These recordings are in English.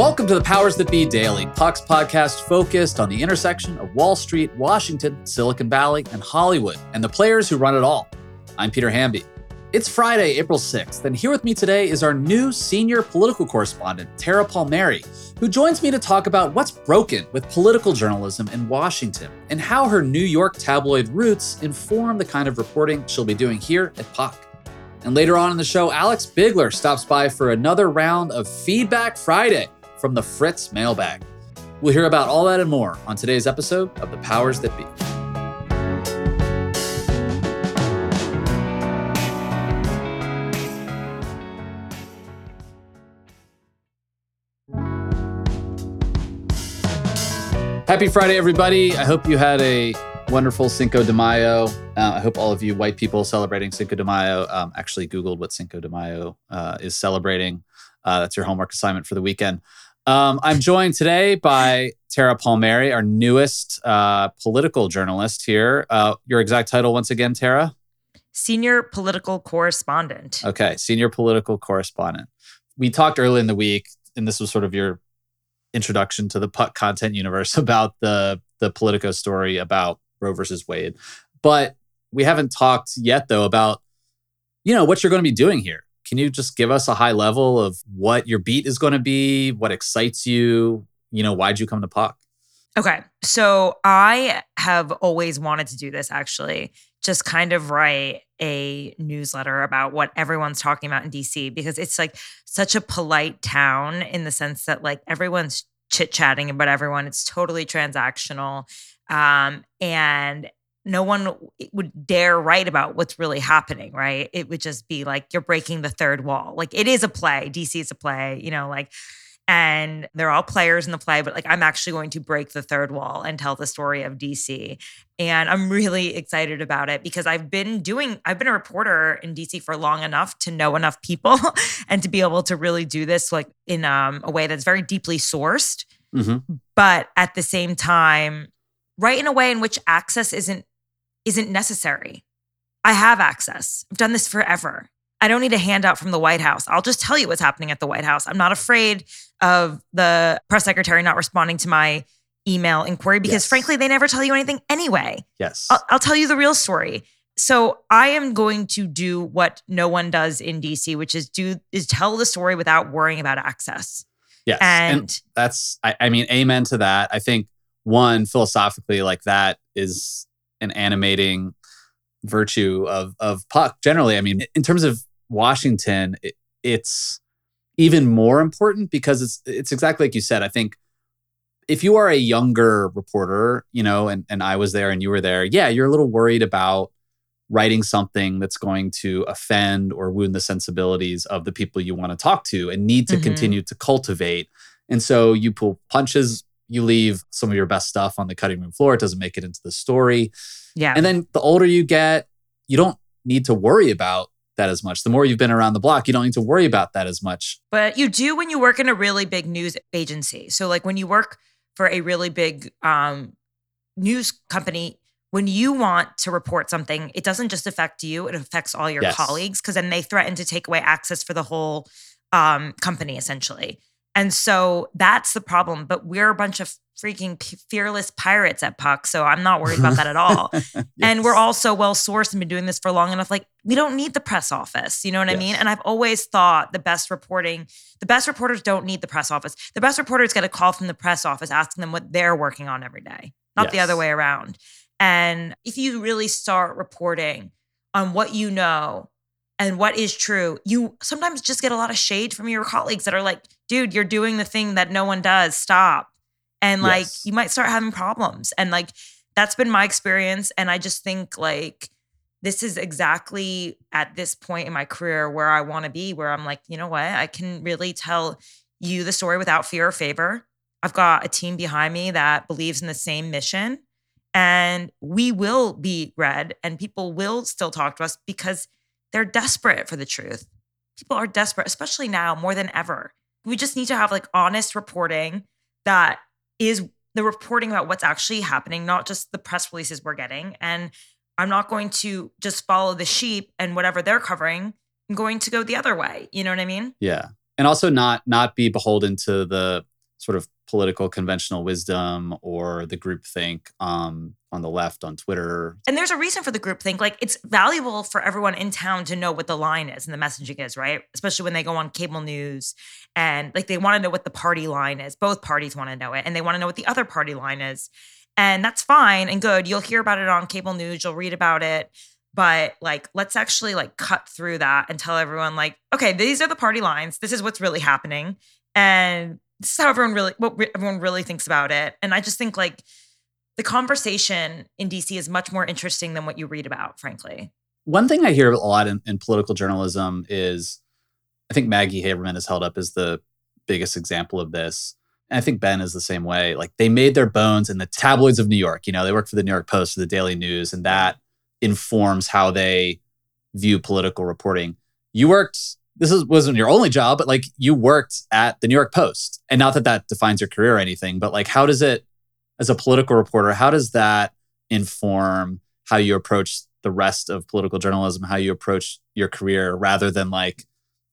Welcome to the Powers That Be Daily, Puck's podcast focused on the intersection of Wall Street, Washington, Silicon Valley, and Hollywood, and the players who run it all. I'm Peter Hamby. It's Friday, April 6th, and here with me today is our new senior political correspondent, Tara Palmeri, who joins me to talk about what's broken with political journalism in Washington and how her New York tabloid roots inform the kind of reporting she'll be doing here at Puck. And later on in the show, Alex Bigler stops by for another round of Feedback Friday from the Fritz mailbag. We'll hear about all that and more on today's episode of The Powers That Be. Happy Friday, everybody. I hope you had a wonderful Cinco de Mayo. Uh, I hope all of you white people celebrating Cinco de Mayo um, actually Googled what Cinco de Mayo uh, is celebrating. Uh, that's your homework assignment for the weekend. Um, I'm joined today by Tara Palmeri, our newest uh, political journalist here. Uh, your exact title, once again, Tara? Senior political correspondent. Okay, senior political correspondent. We talked early in the week, and this was sort of your introduction to the puck content universe about the the Politico story about Roe versus Wade. But we haven't talked yet though about you know what you're going to be doing here. Can you just give us a high level of what your beat is going to be, what excites you, you know, why'd you come to puck? Okay. So I have always wanted to do this actually, just kind of write a newsletter about what everyone's talking about in DC because it's like such a polite town in the sense that like everyone's chit chatting about everyone. It's totally transactional. Um, and no one would dare write about what's really happening, right? It would just be like you're breaking the third wall. Like it is a play. DC is a play, you know, like and they're all players in the play, but like I'm actually going to break the third wall and tell the story of DC. And I'm really excited about it because I've been doing, I've been a reporter in DC for long enough to know enough people and to be able to really do this like in um, a way that's very deeply sourced. Mm-hmm. But at the same time, right in a way in which access isn't isn't necessary. I have access. I've done this forever. I don't need a handout from the White House. I'll just tell you what's happening at the White House. I'm not afraid of the press secretary not responding to my email inquiry because, yes. frankly, they never tell you anything anyway. Yes. I'll, I'll, tell you the real story. So I am going to do what no one does in DC, which is do is tell the story without worrying about access. Yes, and, and that's I, I mean, amen to that. I think one philosophically, like that is an animating virtue of of puck generally. I mean, in terms of Washington, it, it's even more important because it's it's exactly like you said. I think if you are a younger reporter, you know, and, and I was there and you were there, yeah, you're a little worried about writing something that's going to offend or wound the sensibilities of the people you want to talk to and need to mm-hmm. continue to cultivate. And so you pull punches, you leave some of your best stuff on the cutting room floor. It doesn't make it into the story. Yeah. And then the older you get, you don't need to worry about that as much. The more you've been around the block, you don't need to worry about that as much. But you do when you work in a really big news agency. So, like when you work for a really big um, news company, when you want to report something, it doesn't just affect you, it affects all your yes. colleagues because then they threaten to take away access for the whole um, company essentially. And so that's the problem. But we're a bunch of freaking fearless pirates at Puck. So I'm not worried about that at all. yes. And we're all so well sourced and been doing this for long enough. Like, we don't need the press office. You know what yes. I mean? And I've always thought the best reporting, the best reporters don't need the press office. The best reporters get a call from the press office asking them what they're working on every day, not yes. the other way around. And if you really start reporting on what you know and what is true, you sometimes just get a lot of shade from your colleagues that are like, dude, you're doing the thing that no one does. Stop. And like, yes. you might start having problems. And like, that's been my experience. And I just think like, this is exactly at this point in my career where I want to be, where I'm like, you know what? I can really tell you the story without fear or favor. I've got a team behind me that believes in the same mission. And we will be read, and people will still talk to us because they're desperate for the truth. People are desperate, especially now more than ever. We just need to have like honest reporting that is the reporting about what's actually happening, not just the press releases we're getting. And I'm not going to just follow the sheep and whatever they're covering. I'm going to go the other way. You know what I mean? Yeah. And also not not be beholden to the sort of political conventional wisdom or the groupthink um, on the left on Twitter. And there's a reason for the groupthink. Like it's valuable for everyone in town to know what the line is and the messaging is, right? Especially when they go on cable news and like they want to know what the party line is. Both parties want to know it and they want to know what the other party line is. And that's fine and good. You'll hear about it on cable news, you'll read about it. But like, let's actually like cut through that and tell everyone, like, okay, these are the party lines. This is what's really happening. And this is how everyone really what re- everyone really thinks about it. And I just think like the conversation in DC is much more interesting than what you read about, frankly. One thing I hear a lot in, in political journalism is I think Maggie Haberman is held up as the biggest example of this. And I think Ben is the same way. Like they made their bones in the tabloids of New York. You know, they work for the New York Post or the Daily News, and that informs how they view political reporting. You worked this is, wasn't your only job, but like you worked at the New York Post. And not that that defines your career or anything, but like how does it, as a political reporter, how does that inform how you approach the rest of political journalism, how you approach your career rather than like,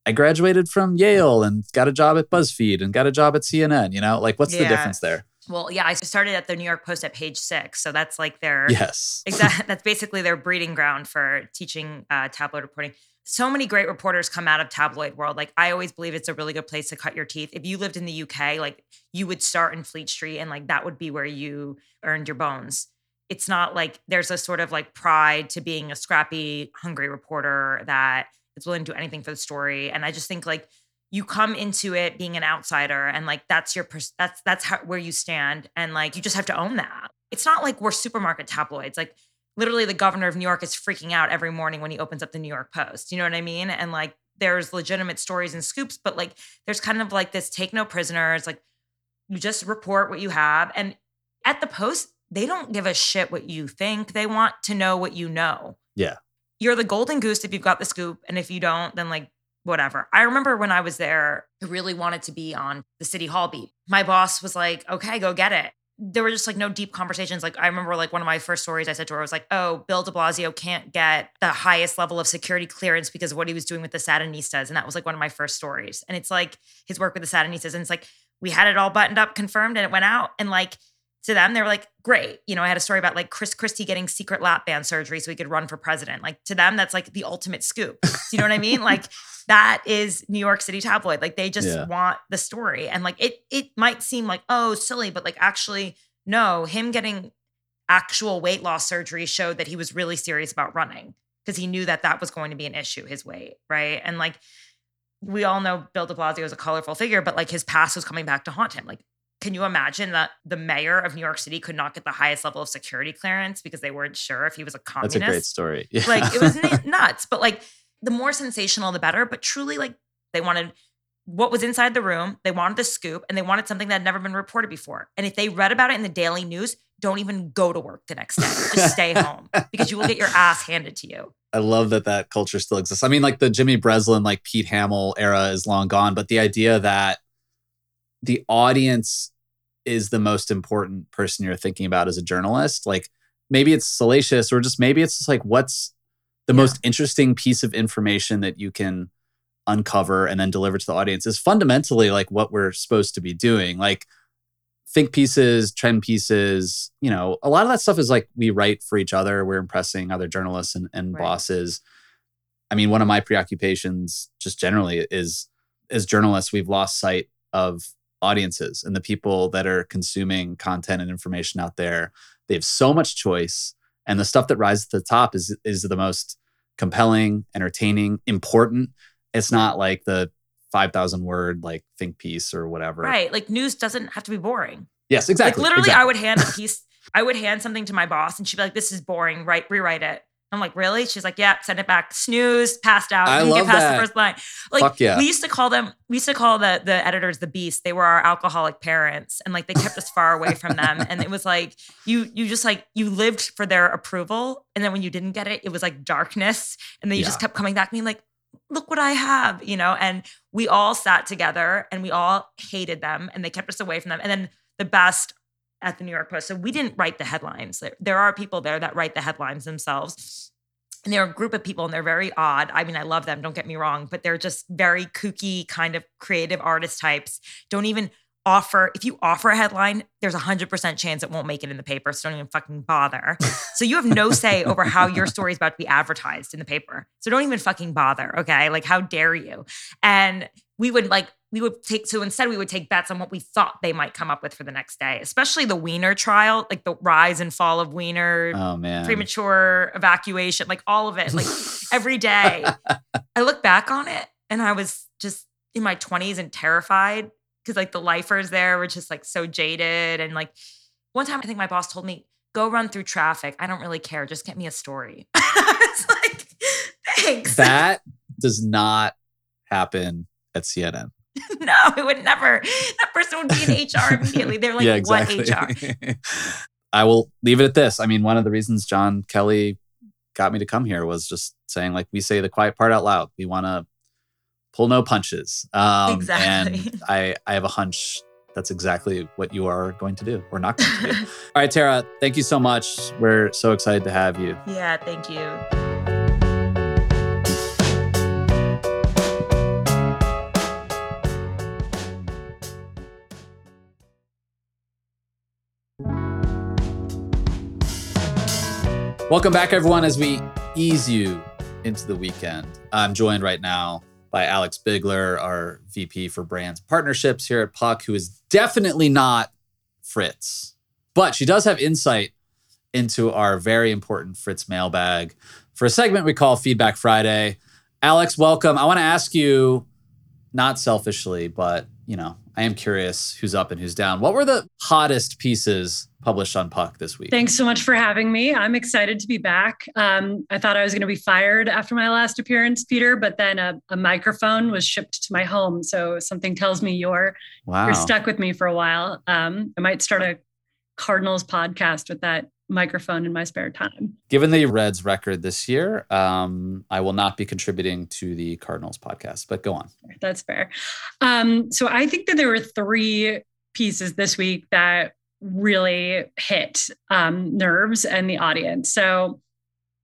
I graduated from Yale and got a job at BuzzFeed and got a job at CNN, you know? Like, what's yeah. the difference there? Well, yeah, I started at the New York Post at page six. So that's like their, yes, exactly. that's basically their breeding ground for teaching uh, tabloid reporting so many great reporters come out of tabloid world. Like I always believe it's a really good place to cut your teeth. If you lived in the UK, like you would start in Fleet Street and like that would be where you earned your bones. It's not like there's a sort of like pride to being a scrappy, hungry reporter that is willing to do anything for the story. And I just think like you come into it being an outsider and like that's your pers- that's that's how, where you stand and like you just have to own that. It's not like we're supermarket tabloids. Like literally the governor of New York is freaking out every morning when he opens up the New York Post. You know what I mean? And like there's legitimate stories and scoops, but like there's kind of like this take no prisoners, like you just report what you have. And at the Post, they don't give a shit what you think. They want to know what you know. Yeah. You're the golden goose if you've got the scoop. And if you don't, then like whatever. I remember when I was there, I really wanted to be on the city hall beat. My boss was like, okay, go get it there were just like no deep conversations. Like I remember like one of my first stories I said to her I was like, "Oh, Bill De Blasio can't get the highest level of security clearance because of what he was doing with the Sandinistas," and that was like one of my first stories. And it's like his work with the Sandinistas, and it's like we had it all buttoned up, confirmed, and it went out, and like to them they were like, "Great." You know, I had a story about like Chris Christie getting secret lap band surgery so he could run for president. Like to them, that's like the ultimate scoop. Do you know what I mean? Like that is New York City tabloid. Like they just yeah. want the story. And like it it might seem like, oh, silly, but like actually, no, him getting actual weight loss surgery showed that he was really serious about running because he knew that that was going to be an issue, his weight, right? And like we all know Bill de Blasio is a colorful figure, but like his past was coming back to haunt him. Like, can you imagine that the mayor of New York City could not get the highest level of security clearance because they weren't sure if he was a communist? That's a great story. Yeah. Like it was nuts, but like the more sensational, the better. But truly, like they wanted what was inside the room, they wanted the scoop, and they wanted something that had never been reported before. And if they read about it in the daily news, don't even go to work the next day. Just stay home because you will get your ass handed to you. I love that that culture still exists. I mean, like the Jimmy Breslin, like Pete Hamill era is long gone, but the idea that the audience is the most important person you're thinking about as a journalist, like maybe it's salacious or just maybe it's just like what's the yeah. most interesting piece of information that you can uncover and then deliver to the audience is fundamentally like what we're supposed to be doing. Like think pieces, trend pieces, you know, a lot of that stuff is like we write for each other. We're impressing other journalists and, and right. bosses. I mean, one of my preoccupations just generally is as journalists, we've lost sight of audiences and the people that are consuming content and information out there. They have so much choice. And the stuff that rises to the top is is the most compelling, entertaining, important. It's not like the 5,000 word like think piece or whatever. Right. Like news doesn't have to be boring. Yes, exactly. Like literally, exactly. I would hand a piece, I would hand something to my boss and she'd be like, this is boring, right? Rewrite it. I'm like, really? She's like, yeah, send it back. Snooze, passed out. I love get past that. the first line. Like Fuck yeah. we used to call them, we used to call the the editors the beast. They were our alcoholic parents. And like they kept us far away from them. And it was like you you just like you lived for their approval. And then when you didn't get it, it was like darkness. And then you yeah. just kept coming back being like, look what I have, you know? And we all sat together and we all hated them and they kept us away from them. And then the best at the New York Post. So we didn't write the headlines. There, there are people there that write the headlines themselves. And they're a group of people and they're very odd. I mean, I love them, don't get me wrong, but they're just very kooky, kind of creative artist types. Don't even offer if you offer a headline, there's a hundred percent chance it won't make it in the paper. So don't even fucking bother. so you have no say over how your story is about to be advertised in the paper. So don't even fucking bother. Okay. Like, how dare you? And we would like we would take so instead we would take bets on what we thought they might come up with for the next day especially the Wiener trial like the rise and fall of Wiener, oh man. premature evacuation like all of it like every day. I look back on it and i was just in my 20s and terrified because like the lifers there were just like so jaded and like one time i think my boss told me go run through traffic. I don't really care. Just get me a story. It's like thanks. That does not happen at cnn no, it would never. That person would be in HR immediately. They're like, yeah, exactly. what HR? I will leave it at this. I mean, one of the reasons Jon Kelly got me to come here was just saying, like, we say the quiet part out loud. We want to pull no punches. Um, exactly. And I, I have a hunch that's exactly what you are going to do or not going to do. All right, Tara, thank you so much. We're so excited to have you. Yeah, thank you. Welcome back, everyone, as we ease you into the weekend. I'm joined right now by Alex Bigler, our VP for Brands Partnerships here at Puck, who is definitely not Fritz, but she does have insight into our very important Fritz mailbag for a segment we call Feedback Friday. Alex, welcome. I want to ask you, not selfishly, but you know, I am curious who's up and who's down. What were the hottest pieces published on Puck this week? Thanks so much for having me. I'm excited to be back. Um, I thought I was going to be fired after my last appearance, Peter, but then a, a, microphone was shipped to my home. So something tells me you're wow. you're stuck with me for a while. Um, I might start a Cardinals podcast with that microphone in my spare time. Given the Reds record this year, um, I will not be contributing to the Cardinals podcast, but go on. That's fair. Um, so I think that there were three pieces this week that really hit um, nerves and the audience. So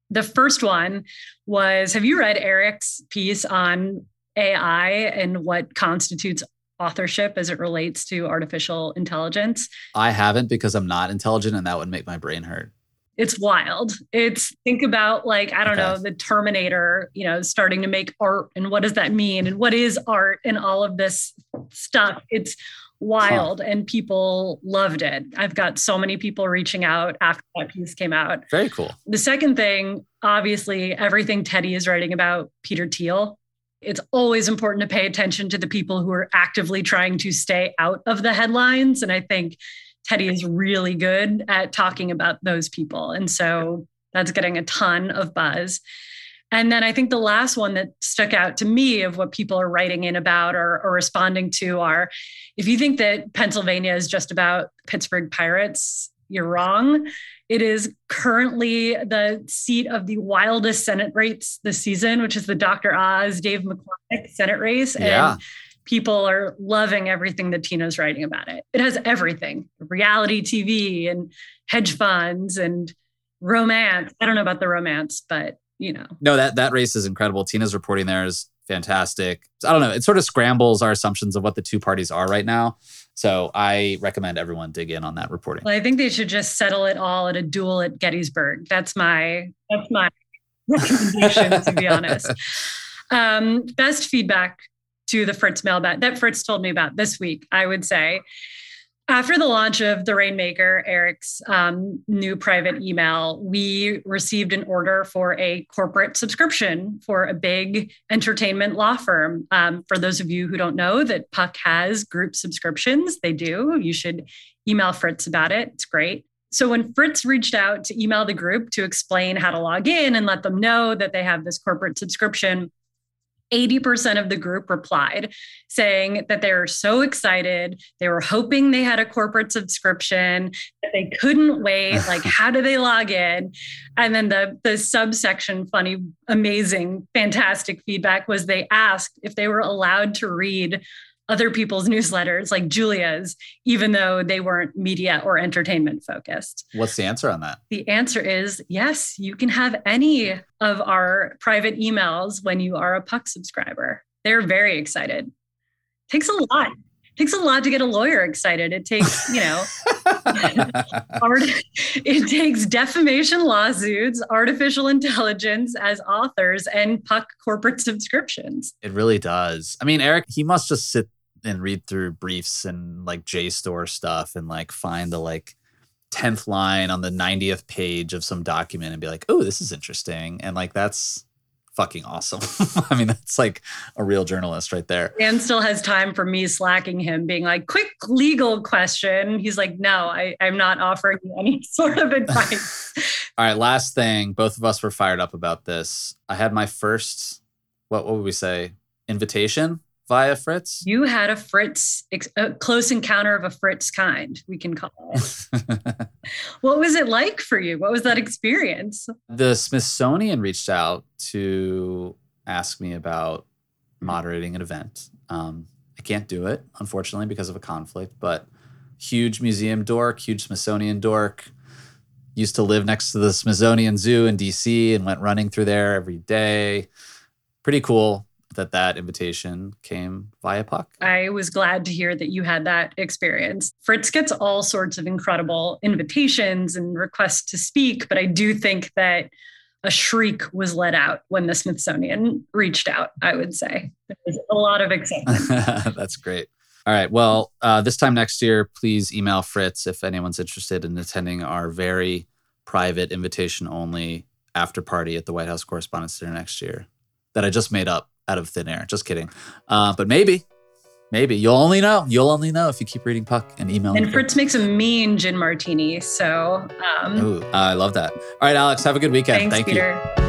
the first one was Have you read Eric's piece on AI and what constitutes authorship as it relates to artificial intelligence. I haven't because I'm not intelligent and that would make my brain hurt. It's wild. It's think about like, I don't okay. know, the Terminator, you know, starting to make art and what does that mean? And what is art and all of this stuff. It's wild huh. and people loved it. I've got so many people reaching out after that piece came out. Very cool. The second thing, obviously, everything Teddy is writing about Peter Thiel it's always important to pay attention to the people who are actively trying to stay out of the headlines. And I think Teddy is really good at talking about those people. And so that's getting a ton of buzz. And then I think the last one that stuck out to me of what people are writing in about or, or responding to are if you think that Pennsylvania is just about Pittsburgh Pirates, you're wrong. It is currently the seat of the wildest Senate race this season, which is the Dr. Oz, Dave McCormick Senate race. Yeah. And people are loving everything that Tina's writing about it. It has everything reality TV and hedge funds and romance. I don't know about the romance, but you know. No, that that race is incredible. Tina's reporting there is fantastic. I don't know. It sort of scrambles our assumptions of what the two parties are right now. So I recommend everyone dig in on that reporting. Well, I think they should just settle it all at a duel at Gettysburg. That's my that's my recommendation, to be honest. Um, best feedback to the Fritz mailbag that Fritz told me about this week, I would say after the launch of the Rainmaker, Eric's um, new private email, we received an order for a corporate subscription for a big entertainment law firm. Um, for those of you who don't know that Puck has group subscriptions, they do. You should email Fritz about it. It's great. So when Fritz reached out to email the group to explain how to log in and let them know that they have this corporate subscription, 80% of the group replied saying that they were so excited. They were hoping they had a corporate subscription, that they couldn't wait. Like, how do they log in? And then the, the subsection, funny, amazing, fantastic feedback was they asked if they were allowed to read other people's newsletters like Julia's, even though they weren't media or entertainment focused. What's the answer on that? The answer is yes, you can have any of our private emails when you are a Puck subscriber. They're very excited. Takes a lot. takes a lot to get a lawyer excited. It takes, you know, art, it takes defamation lawsuits, artificial intelligence as authors, and puck corporate subscriptions. It really does. I mean, Eric, he must just sit and read through briefs and like JSTOR stuff and like find the like 10th line on the 90th page of some document and be like, oh, this is interesting. And like, that's fucking awesome. I mean, that's like a real journalist right there. And still has time for me slacking him, being like, quick legal question. He's like, no, I, I'm not offering you any sort of advice. All right, last thing. Both of us were fired up about this. I had my first, what, what would we say, invitation via Fritz? You had a Fritz, a close encounter of a Fritz kind, we can call it. what was it like for you? What was that experience? The Smithsonian reached out to ask me about moderating an event. Um, I can't do it, unfortunately, because of a conflict, but huge museum dork, huge Smithsonian dork. Used to live next to the Smithsonian Zoo in DC and went running through there every day. Pretty cool that that invitation came via Puck. I was glad to hear that you had that experience. Fritz gets all sorts of incredible invitations and requests to speak, but I do think that a shriek was let out when the Smithsonian reached out, I would say. There was a lot of excitement. That's great. All right. Well, uh, this time next year, please email Fritz if anyone's interested in attending our very private invitation only after party at the White House Correspondents' Dinner next year that I just made up out of thin air. Just kidding. Uh, but maybe, maybe you'll only know. You'll only know if you keep reading Puck and emailing. And Fritz makes a mean gin martini. So, um, Ooh, I love that. All right, Alex, have a good weekend. Thanks, Thank Peter. you.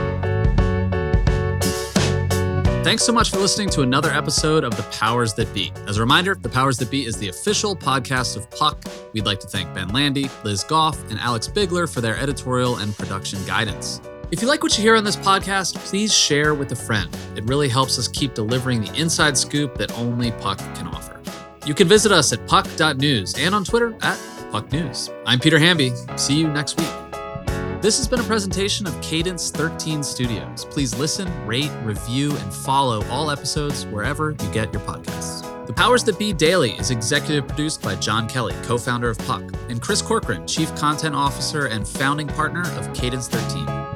Thanks so much for listening to another episode of The Powers That Be. As a reminder, The Powers That Be is the official podcast of Puck. We'd like to thank Ben Landy, Liz Goff, and Alex Bigler for their editorial and production guidance. If you like what you hear on this podcast, please share with a friend. It really helps us keep delivering the inside scoop that only Puck can offer. You can visit us at puck.news and on Twitter at pucknews. I'm Peter Hamby. See you next week. This has been a presentation of Cadence 13 Studios. Please listen, rate, review, and follow all episodes wherever you get your podcasts. The Powers That Be Daily is executive produced by Jon Kelly, co founder of Puck, and Chris Corcoran, chief content officer and founding partner of Cadence 13.